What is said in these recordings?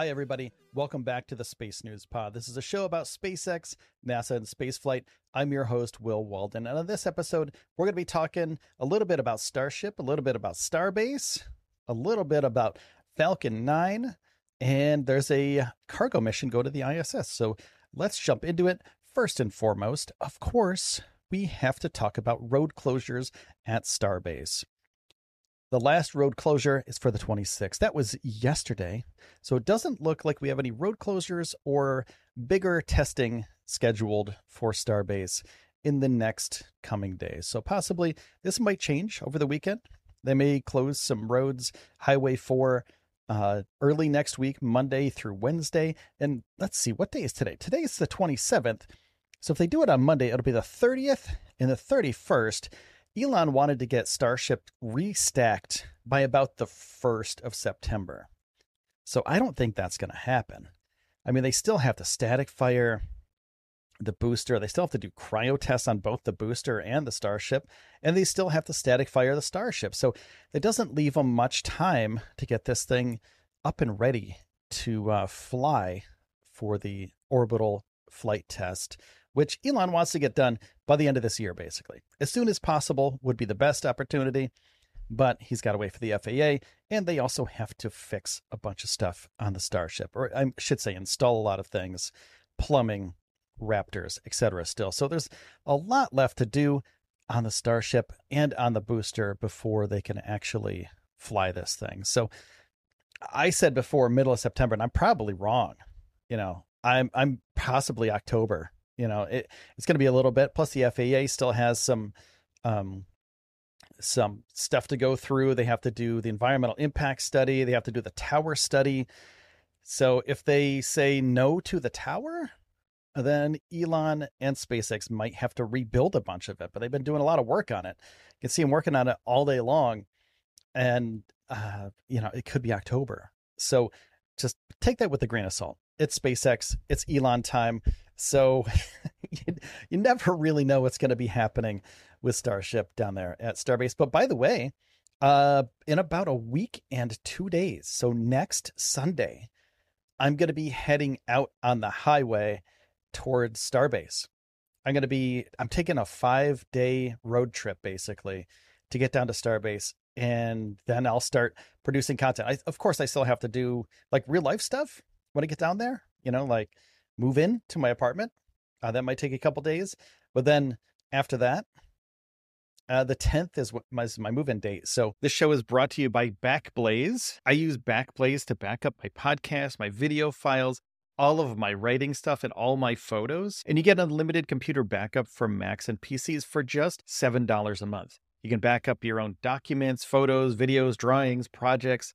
Hi, everybody. Welcome back to the Space News Pod. This is a show about SpaceX, NASA, and spaceflight. I'm your host, Will Walden. And on this episode, we're going to be talking a little bit about Starship, a little bit about Starbase, a little bit about Falcon 9, and there's a cargo mission go to the ISS. So let's jump into it. First and foremost, of course, we have to talk about road closures at Starbase. The last road closure is for the 26th. That was yesterday. So it doesn't look like we have any road closures or bigger testing scheduled for Starbase in the next coming days. So possibly this might change over the weekend. They may close some roads, Highway 4, uh, early next week, Monday through Wednesday. And let's see, what day is today? Today is the 27th. So if they do it on Monday, it'll be the 30th and the 31st. Elon wanted to get Starship restacked by about the 1st of September. So I don't think that's going to happen. I mean, they still have to static fire the booster. They still have to do cryo tests on both the booster and the Starship, and they still have to static fire the Starship. So it doesn't leave them much time to get this thing up and ready to uh, fly for the orbital flight test which Elon wants to get done by the end of this year, basically. As soon as possible would be the best opportunity, but he's got to wait for the FAA, and they also have to fix a bunch of stuff on the Starship, or I should say, install a lot of things, plumbing, Raptors, etc. Still, so there's a lot left to do on the Starship and on the booster before they can actually fly this thing. So I said before middle of September, and I'm probably wrong. You know, I'm I'm possibly October you know, it, it's going to be a little bit. Plus, the FAA still has some um, some stuff to go through. They have to do the environmental impact study. They have to do the tower study. So if they say no to the tower, then Elon and SpaceX might have to rebuild a bunch of it. But they've been doing a lot of work on it. You can see them working on it all day long, and uh, you know it could be October. So just take that with a grain of salt. It's SpaceX. It's Elon time. So you, you never really know what's going to be happening with Starship down there at Starbase. But by the way, uh, in about a week and two days, so next Sunday, I'm going to be heading out on the highway towards Starbase. I'm going to be, I'm taking a five day road trip basically to get down to Starbase. And then I'll start producing content. I, of course, I still have to do like real life stuff when I get down there, you know, like move in to my apartment. Uh, that might take a couple days, but then after that, uh, the 10th is my, my move in date. So, this show is brought to you by Backblaze. I use Backblaze to back up my podcast, my video files, all of my writing stuff, and all my photos. And you get unlimited computer backup for Macs and PCs for just $7 a month. You can back up your own documents, photos, videos, drawings, projects,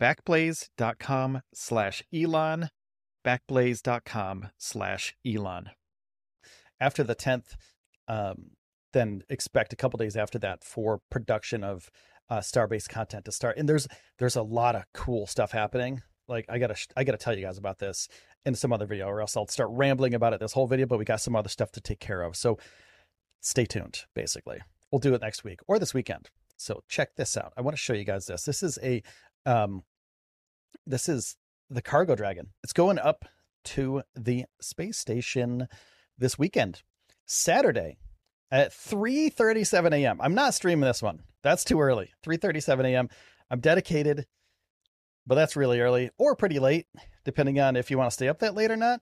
backblaze.com slash Elon, backblaze.com slash Elon. After the 10th, um, then expect a couple days after that for production of uh, Starbase content to start. And there's there's a lot of cool stuff happening. Like I gotta I gotta tell you guys about this in some other video, or else I'll start rambling about it this whole video. But we got some other stuff to take care of, so stay tuned. Basically, we'll do it next week or this weekend. So check this out. I want to show you guys this. This is a um, this is the Cargo Dragon. It's going up to the space station this weekend, Saturday at 3:37 a.m. I'm not streaming this one. That's too early. 3:37 a.m. I'm dedicated, but that's really early or pretty late, depending on if you want to stay up that late or not.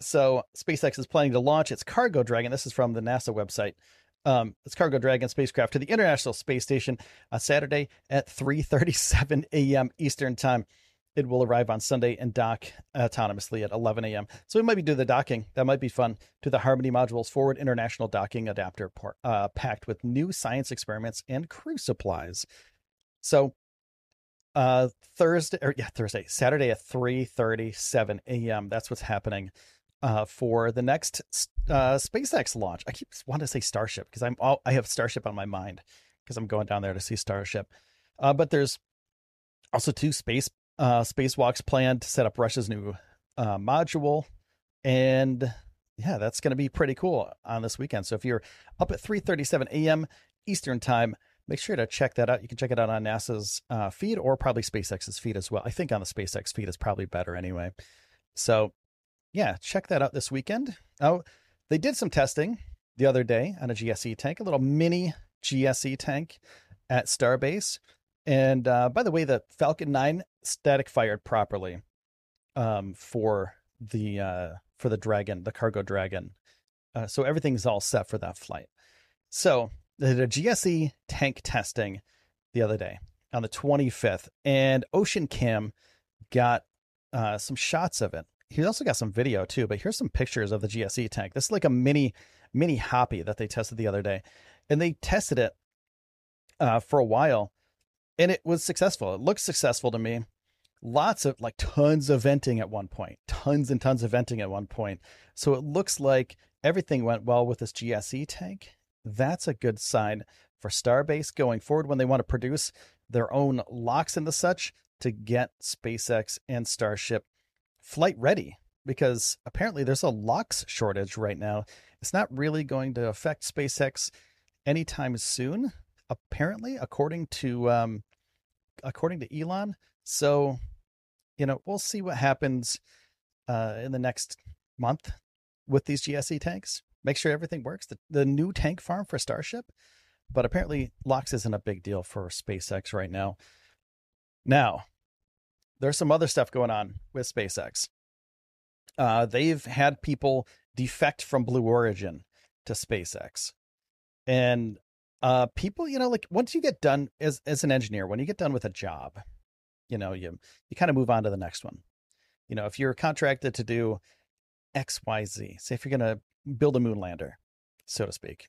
So SpaceX is planning to launch its Cargo Dragon. This is from the NASA website um, its Cargo Dragon spacecraft to the International Space Station on Saturday at 3:37 a.m. Eastern Time. It will arrive on Sunday and dock autonomously at 11 a.m. So we might be doing the docking. That might be fun. To the Harmony module's forward international docking adapter, uh, packed with new science experiments and crew supplies. So uh Thursday or yeah Thursday Saturday at 3:37 a.m. That's what's happening uh, for the next uh, SpaceX launch. I keep wanting to say Starship because I'm all, I have Starship on my mind because I'm going down there to see Starship. Uh, but there's also two space uh, spacewalks planned to set up Russia's new uh, module, and yeah, that's going to be pretty cool on this weekend. So if you're up at 3:37 a.m. Eastern time, make sure to check that out. You can check it out on NASA's uh, feed or probably SpaceX's feed as well. I think on the SpaceX feed is probably better anyway. So yeah, check that out this weekend. Oh, they did some testing the other day on a GSE tank, a little mini GSE tank at Starbase. And uh, by the way, the Falcon 9 static fired properly um, for the uh, for the Dragon, the cargo Dragon. Uh, so everything's all set for that flight. So they did a GSE tank testing the other day on the 25th, and Ocean Cam got uh, some shots of it He's also got some video too, but here's some pictures of the GSE tank. This is like a mini mini Hoppy that they tested the other day, and they tested it uh, for a while, and it was successful. It looks successful to me. Lots of like tons of venting at one point, tons and tons of venting at one point. So it looks like everything went well with this GSE tank. That's a good sign for Starbase going forward when they want to produce their own LOX and the such to get SpaceX and Starship flight ready because apparently there's a LOX shortage right now. It's not really going to affect SpaceX anytime soon, apparently, according to um, according to Elon. So, you know, we'll see what happens uh, in the next month with these GSE tanks. Make sure everything works. The, the new tank farm for Starship, but apparently LOX isn't a big deal for SpaceX right now. Now, there's some other stuff going on with SpaceX. Uh, they've had people defect from Blue Origin to SpaceX, and uh, people, you know, like once you get done as as an engineer, when you get done with a job, you know, you you kind of move on to the next one. You know, if you're contracted to do X, Y, Z, say if you're going to build a moon lander, so to speak,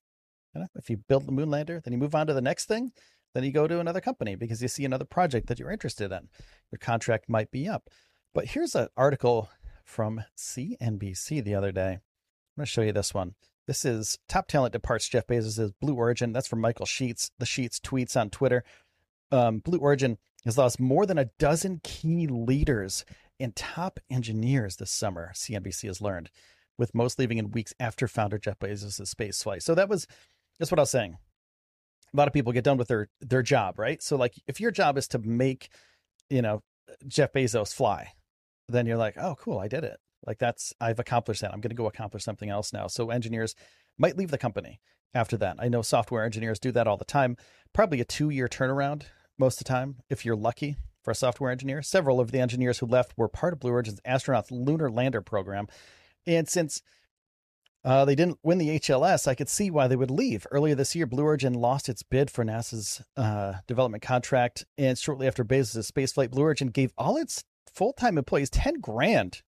you know, if you build the moon lander, then you move on to the next thing. Then you go to another company because you see another project that you're interested in. Your contract might be up. But here's an article from CNBC the other day. I'm going to show you this one. This is top talent departs Jeff Bezos' Blue Origin. That's from Michael Sheetz. The Sheetz tweets on Twitter. Um, Blue Origin has lost more than a dozen key leaders and top engineers this summer, CNBC has learned, with most leaving in weeks after founder Jeff Bezos' space flight. So that was that's what I was saying a lot of people get done with their their job, right? So like if your job is to make, you know, Jeff Bezos fly, then you're like, "Oh, cool, I did it." Like that's I've accomplished that. I'm going to go accomplish something else now. So engineers might leave the company after that. I know software engineers do that all the time. Probably a 2-year turnaround most of the time if you're lucky for a software engineer. Several of the engineers who left were part of Blue Origin's astronaut lunar lander program. And since uh, they didn't win the HLS. I could see why they would leave. Earlier this year, Blue Origin lost its bid for NASA's uh, development contract, and shortly after Bezos' spaceflight, Blue Origin gave all its full-time employees ten grand,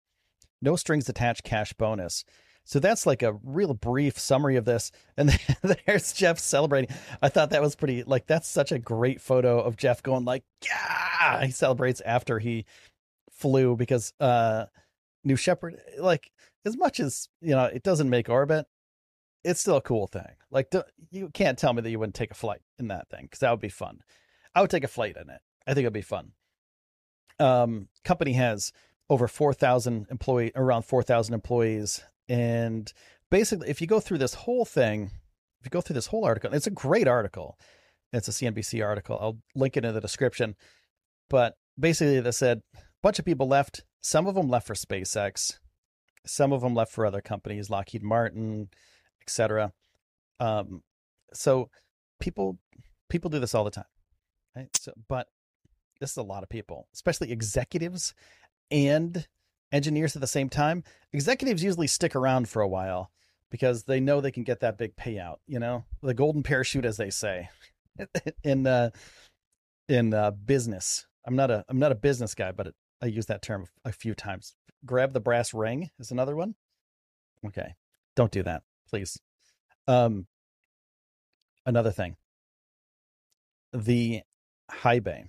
no strings attached cash bonus. So that's like a real brief summary of this. And there's Jeff celebrating. I thought that was pretty like that's such a great photo of Jeff going like, yeah. He celebrates after he flew because uh New Shepard like as much as you know it doesn't make orbit it's still a cool thing. Like you can't tell me that you wouldn't take a flight in that thing because that would be fun. I would take a flight in it. I think it'd be fun. Um company has over 4000 employee around 4000 employees and basically if you go through this whole thing if you go through this whole article it's a great article. It's a cnbc article. I'll link it in the description. But basically they said bunch of people left some of them left for spacex some of them left for other companies, Lockheed Martin, etc. Um, so people people do this all the time, right? So, but this is a lot of people, especially executives and engineers at the same time. Executives usually stick around for a while because they know they can get that big payout. You know, the golden parachute, as they say, in uh, in uh, business. I'm not a I'm not a business guy, but it, I use that term a few times grab the brass ring is another one. Okay. Don't do that, please. Um another thing. The high bay.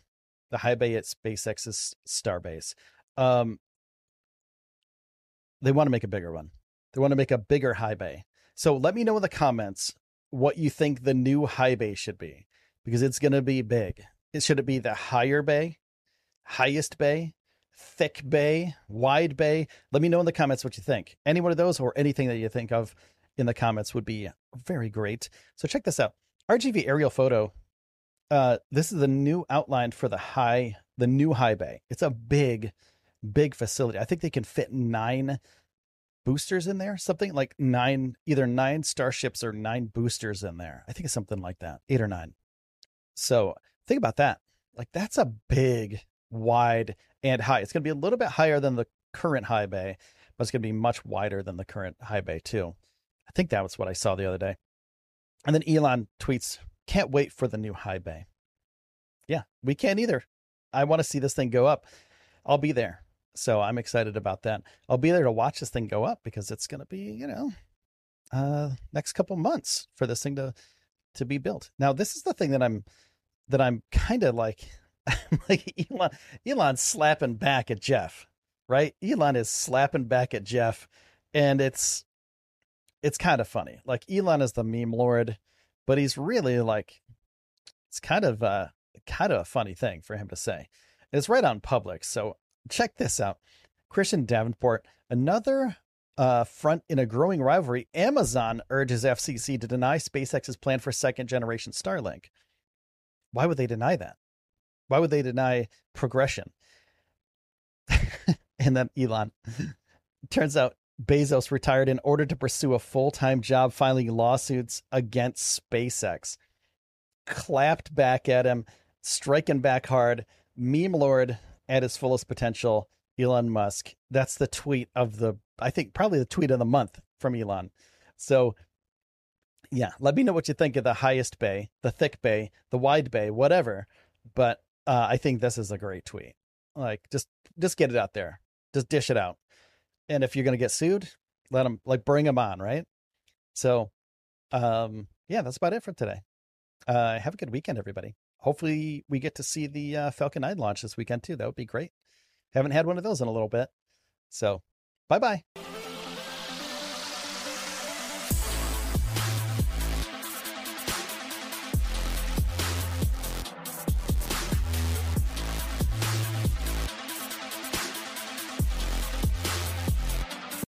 The high bay at SpaceX's Starbase. Um they want to make a bigger one. They want to make a bigger high bay. So let me know in the comments what you think the new high bay should be because it's going to be big. It should it be the higher bay, highest bay, thick bay, wide bay. Let me know in the comments what you think. Any one of those or anything that you think of in the comments would be very great. So check this out. RGV aerial photo. Uh, this is the new outline for the high, the new high bay. It's a big, big facility. I think they can fit nine boosters in there, something like nine, either nine starships or nine boosters in there. I think it's something like that, eight or nine. So think about that. Like that's a big, wide and high. It's going to be a little bit higher than the current high bay, but it's going to be much wider than the current high bay too. I think that was what I saw the other day. And then Elon tweets, "Can't wait for the new high bay." Yeah, we can't either. I want to see this thing go up. I'll be there. So I'm excited about that. I'll be there to watch this thing go up because it's going to be, you know, uh next couple months for this thing to to be built. Now, this is the thing that I'm that I'm kind of like like Elon, Elon's slapping back at Jeff, right? Elon is slapping back at Jeff, and it's it's kind of funny. Like Elon is the meme lord, but he's really like it's kind of uh kind of a funny thing for him to say. It's right on public. So check this out. Christian Davenport, another uh, front in a growing rivalry. Amazon urges FCC to deny SpaceX's plan for second generation Starlink. Why would they deny that? Why would they deny progression? and then Elon. Turns out Bezos retired in order to pursue a full time job filing lawsuits against SpaceX. Clapped back at him, striking back hard. Meme Lord at his fullest potential, Elon Musk. That's the tweet of the, I think, probably the tweet of the month from Elon. So, yeah, let me know what you think of the highest bay, the thick bay, the wide bay, whatever. But uh, I think this is a great tweet. Like, just just get it out there, just dish it out. And if you're gonna get sued, let them like bring them on, right? So, um, yeah, that's about it for today. Uh, have a good weekend, everybody. Hopefully, we get to see the uh, Falcon 9 launch this weekend too. That would be great. Haven't had one of those in a little bit. So, bye bye.